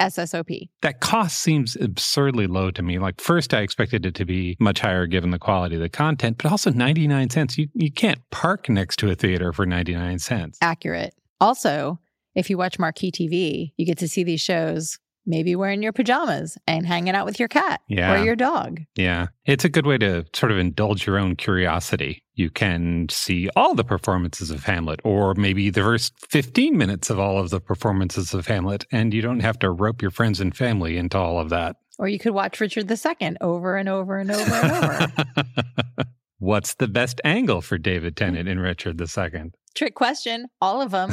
SSOP. That cost seems absurdly low to me. Like, first, I expected it to be much higher given the quality of the content, but also 99 cents. You, you can't park next to a theater for 99 cents. Accurate. Also, if you watch Marquee TV, you get to see these shows maybe wearing your pajamas and hanging out with your cat Yeah. or your dog. Yeah. It's a good way to sort of indulge your own curiosity. You can see all the performances of Hamlet, or maybe the first 15 minutes of all of the performances of Hamlet, and you don't have to rope your friends and family into all of that. Or you could watch Richard II over and over and over and over. What's the best angle for David Tennant in Richard II? Trick question, all of them.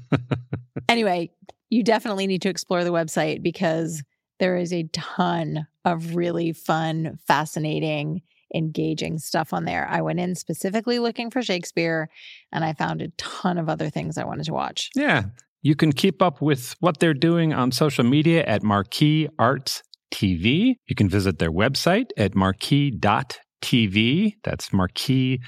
anyway, you definitely need to explore the website because there is a ton of really fun, fascinating, engaging stuff on there. I went in specifically looking for Shakespeare and I found a ton of other things I wanted to watch. Yeah. You can keep up with what they're doing on social media at Marquee Arts TV. You can visit their website at marquee.tv. That's marquee.tv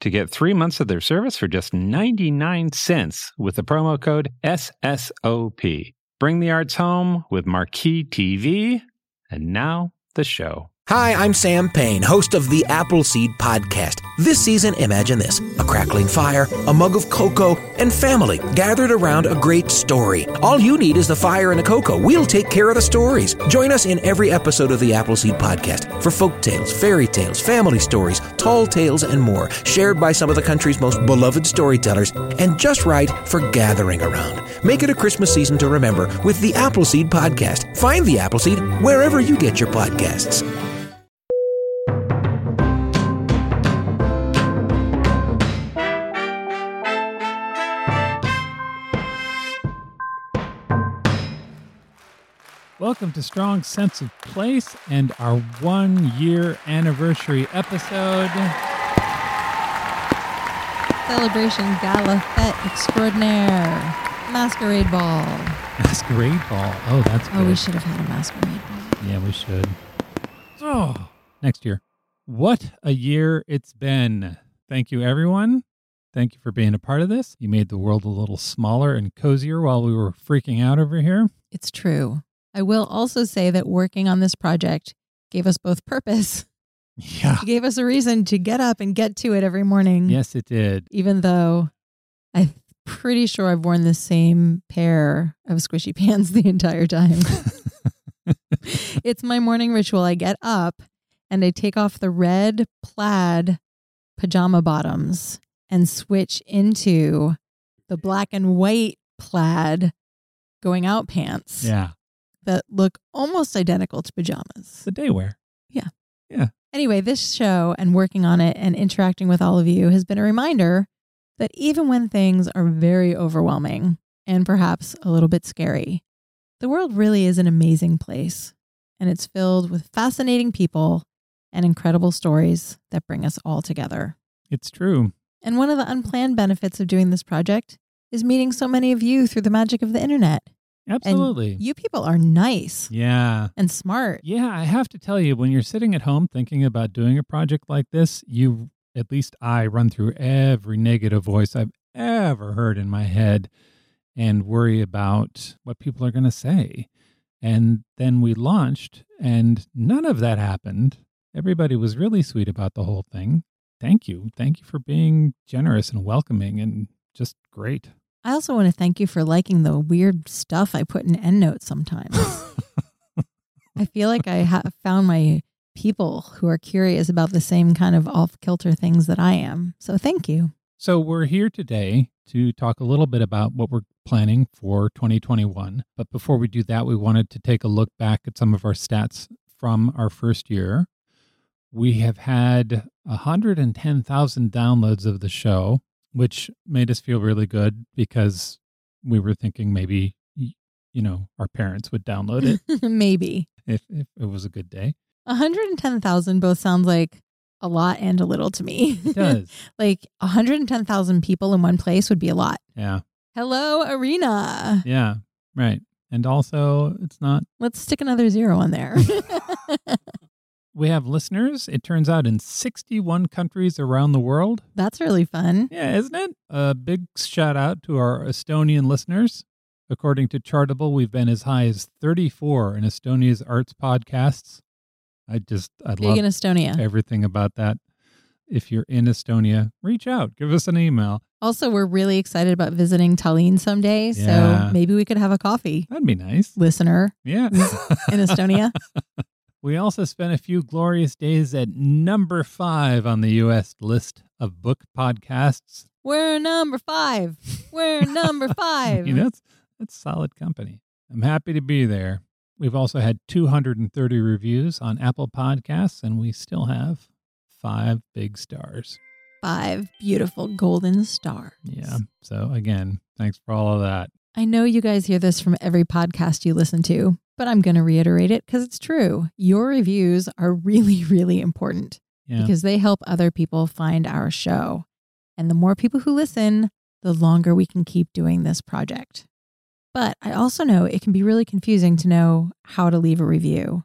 to get three months of their service for just 99 cents with the promo code SSOP. Bring the arts home with Marquee TV. And now the show. Hi, I'm Sam Payne, host of the Appleseed Podcast. This season, imagine this a crackling fire, a mug of cocoa, and family gathered around a great story. All you need is the fire and the cocoa. We'll take care of the stories. Join us in every episode of the Appleseed Podcast for folk tales, fairy tales, family stories, tall tales, and more, shared by some of the country's most beloved storytellers, and just right for gathering around. Make it a Christmas season to remember with the Appleseed Podcast. Find the Appleseed wherever you get your podcasts. Welcome to Strong Sense of Place and our one year anniversary episode. Celebration Gala Fete Extraordinaire. Masquerade Ball. Masquerade Ball. Oh, that's good. Oh, we should have had a masquerade ball. Yeah, we should. Oh, next year. What a year it's been. Thank you, everyone. Thank you for being a part of this. You made the world a little smaller and cozier while we were freaking out over here. It's true. I will also say that working on this project gave us both purpose. Yeah. It gave us a reason to get up and get to it every morning. Yes, it did. Even though I'm pretty sure I've worn the same pair of squishy pants the entire time. it's my morning ritual. I get up and I take off the red plaid pajama bottoms and switch into the black and white plaid going out pants Yeah. That look almost identical to pajamas. The day wear. Yeah. Yeah. Anyway, this show and working on it and interacting with all of you has been a reminder that even when things are very overwhelming and perhaps a little bit scary, the world really is an amazing place, and it's filled with fascinating people and incredible stories that bring us all together. It's true. And one of the unplanned benefits of doing this project is meeting so many of you through the magic of the internet. Absolutely. You people are nice yeah. and smart. Yeah, I have to tell you, when you're sitting at home thinking about doing a project like this, you, at least I, run through every negative voice I've ever heard in my head and worry about what people are going to say. And then we launched, and none of that happened. Everybody was really sweet about the whole thing. Thank you. Thank you for being generous and welcoming and just great. I also want to thank you for liking the weird stuff I put in endnotes sometimes. I feel like I have found my people who are curious about the same kind of off kilter things that I am. So thank you. So, we're here today to talk a little bit about what we're planning for 2021. But before we do that, we wanted to take a look back at some of our stats from our first year. We have had 110,000 downloads of the show, which made us feel really good because we were thinking maybe, you know, our parents would download it Maybe. if, if it was a good day. 110,000 both sounds like a lot and a little to me. It does. like 110,000 people in one place would be a lot. yeah. Hello, Arena. Yeah. Right. And also, it's not Let's stick another zero on there. We have listeners, it turns out, in 61 countries around the world. That's really fun. Yeah, isn't it? A big shout out to our Estonian listeners. According to Chartable, we've been as high as 34 in Estonia's arts podcasts. I just, I Big love in Estonia. everything about that. If you're in Estonia, reach out, give us an email. Also, we're really excited about visiting Tallinn someday. Yeah. So maybe we could have a coffee, That'd be nice. listener Yeah. in Estonia. we also spent a few glorious days at number five on the U.S. list of book podcasts. We're number five. We're number five. you know, that's, that's solid company. I'm happy to be there. We've also had 230 reviews on Apple Podcasts, and we still have five big stars. Five beautiful golden stars. Yeah. So, again, thanks for all of that. I know you guys hear this from every podcast you listen to, but I'm going to reiterate it because it's true. Your reviews are really, really important Yeah. because they help other people find our show. And the more people who listen, the longer we can keep doing this project. But I also know it can be really confusing to know how to leave a review.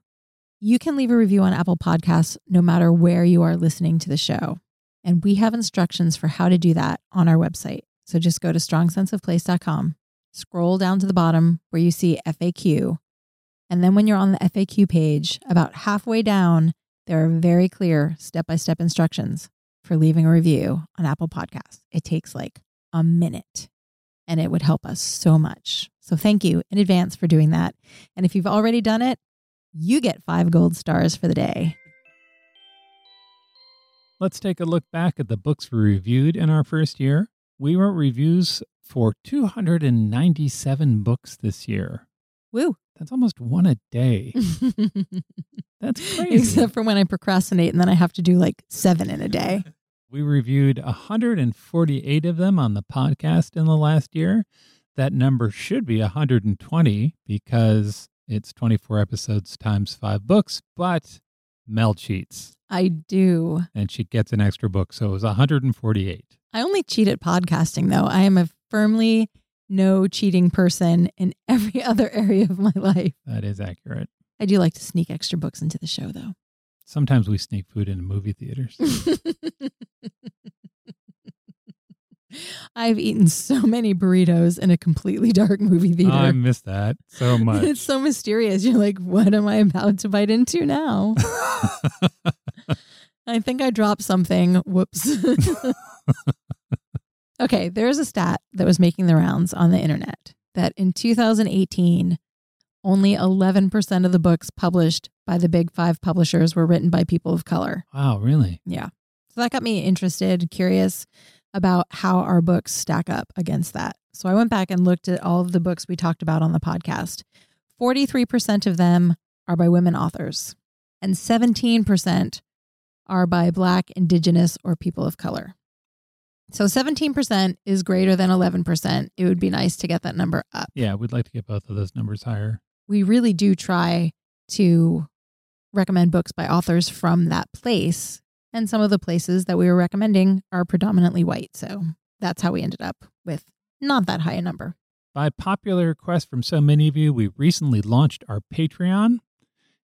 You can leave a review on Apple Podcasts no matter where you are listening to the show. And we have instructions for how to do that on our website. So just go to strongsenseofplace.com, scroll down to the bottom where you see FAQ. And then when you're on the FAQ page, about halfway down, there are very clear step by step instructions for leaving a review on Apple Podcasts. It takes like a minute and it would help us so much. So thank you in advance for doing that. And if you've already done it, you get five gold stars for the day. Let's take a look back at the books we reviewed in our first year. We wrote reviews for 297 books this year. Woo. That's almost one a day. That's crazy. Except for when I procrastinate and then I have to do like seven in a day. We reviewed 148 of them on the podcast in the last year. That number should be 120 because it's 24 episodes times five books, but Mel cheats I do. and she gets an extra book. So it was 148. I only cheat at podcasting, though. I am a firmly no cheating person in every other area of my life. That is accurate. I do like to sneak extra books into the show, though. Sometimes we sneak food into movie theaters. I've eaten so many burritos in a completely dark movie oh, theater. I miss that so much. it's so mysterious. You're like, what am I about to bite into now? I think I dropped something. Whoops. Okay, there's a stat that was making the rounds on the internet that in 2018, only 11% of the books published by the big five publishers were written by people of color. wow, really? Yeah. So that got me interested, curious about how our books stack up against that. So I went back and looked at all of the books we talked about on the podcast. 43% of them are by women authors, and 17% are by Black, Indigenous, or people of color. So 17% is greater than 11%. It would be nice to get that number up. Yeah, we'd like to get both of those numbers higher. We really do try to recommend books by authors from that place. And some of the places that we were recommending are predominantly white. So that's how we ended up with not that high a number. By popular request from so many of you, we recently launched our Patreon.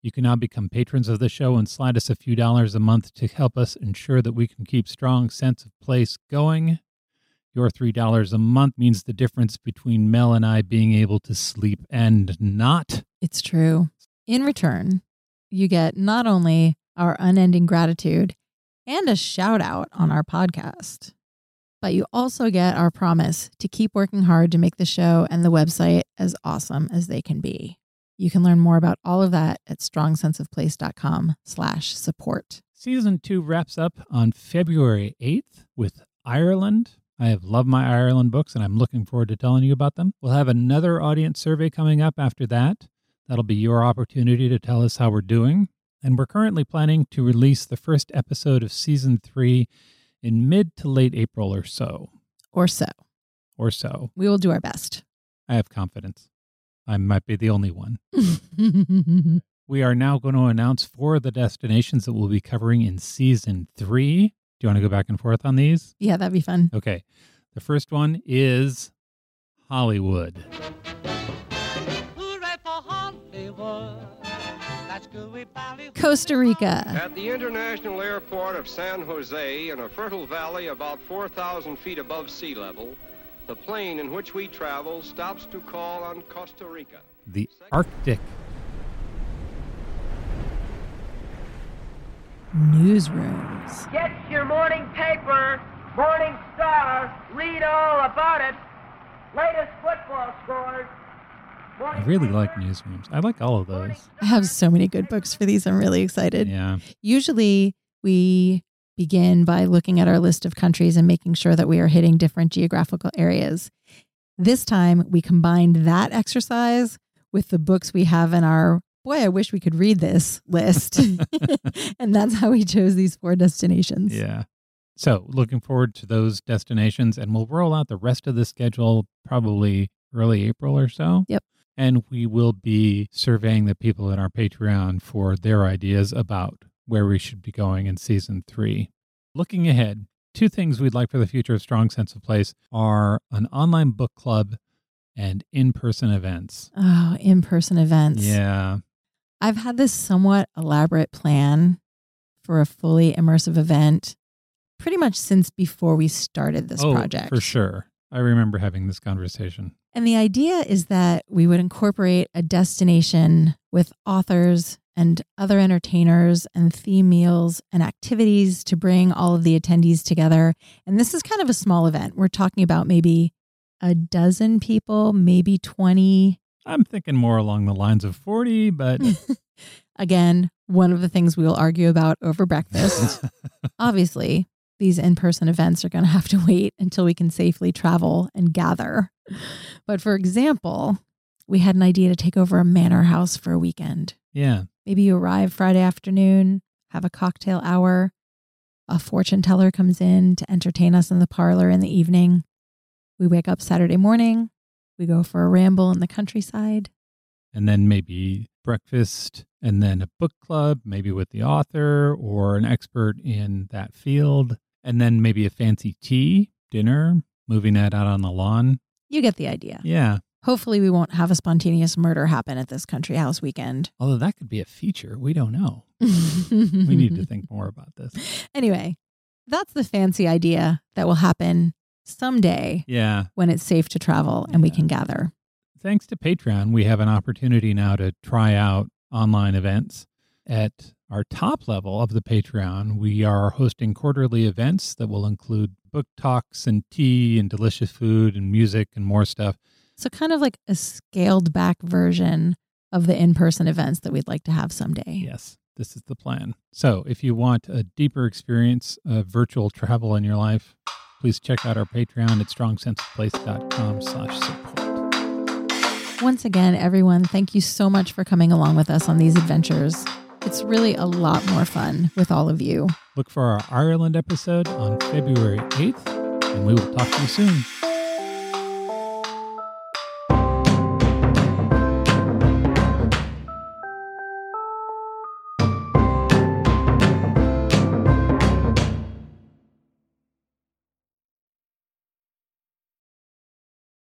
You can now become patrons of the show and slide us a few dollars a month to help us ensure that we can keep strong sense of place going. Your $3 a month means the difference between Mel and I being able to sleep and not. It's true. In return, you get not only our unending gratitude and a shout out on our podcast, but you also get our promise to keep working hard to make the show and the website as awesome as they can be. You can learn more about all of that at strongsenseofplace.com slash support. Season two wraps up on February 8th with Ireland. I have loved my Ireland books and I'm looking forward to telling you about them. We'll have another audience survey coming up after that. That'll be your opportunity to tell us how we're doing. And we're currently planning to release the first episode of season three in mid to late April or so. Or so. Or so. We will do our best. I have confidence. I might be the only one. we are now going to announce four of the destinations that we'll be covering in season three. Do you want to go back and forth on these? yeah, that'd be fun. Okay. The first one is Hollywood. Hollywood. That's gooey valley. Costa Rica. At the International Airport of San Jose, in a fertile valley about 4,000 feet above sea level, the plane in which we travel stops to call on Costa Rica. The Arctic. Newsrooms. Get your morning paper, Morning Star, read all about it. Latest football scores. I really like newsrooms. I like all of those. I have so many good books for these. I'm really excited. Yeah. Usually we begin by looking at our list of countries and making sure that we are hitting different geographical areas. This time we combined that exercise with the books we have in our boy, I wish we could read this list. and that's how we chose these four destinations. Yeah. So looking forward to those destinations, and we'll roll out the rest of the schedule probably early April or so. Yep. And we will be surveying the people in our Patreon for their ideas about where we should be going in season three. Looking ahead, two things we'd like for the future of Strong Sense of Place are an online book club and in person events. Oh, in person events. Yeah. I've had this somewhat elaborate plan for a fully immersive event pretty much since before we started this oh, project. For sure. I remember having this conversation. And the idea is that we would incorporate a destination with authors and other entertainers and theme meals and activities to bring all of the attendees together. And this is kind of a small event. We're talking about maybe a dozen people, maybe 20. I'm thinking more along the lines of 40, but Again, one of the things we will argue about over breakfast. Obviously, these in person events are going to have to wait until we can safely travel and gather. But for example, we had an idea to take over a manor house for a weekend. yeah. Maybe you arrive Friday afternoon, have a cocktail hour, a fortune teller comes in to entertain us in the parlor in the evening. We wake up Saturday morning, we go for a ramble in the countryside. And then maybe breakfast and then a book club, maybe with the author or an expert in that field. And then maybe a fancy tea, dinner, moving that out on the lawn. You get the idea. Yeah. Hopefully, we won't have a spontaneous murder happen at this country house weekend. Although that could be a feature. We don't know. We need to think more about this. Anyway, that's the fancy idea that will happen someday Yeah. when it's safe to travel and we can gather. Thanks to Patreon, we have an opportunity now to try out online events. At our top level of the Patreon, we are hosting quarterly events that will include book talks and tea and delicious food and music and more stuff. So, kind of like a scaled back version of the in person events that we'd like to have someday. Yes, this is the plan. So, if you want a deeper experience of virtual travel in your life, please check out our Patreon at strongsenseofplace.com slash support. Once again, everyone, thank you so much for coming along with us on these adventures. It's really a lot more fun with all of you. Look for our Ireland episode on February 8th and we will talk to you soon.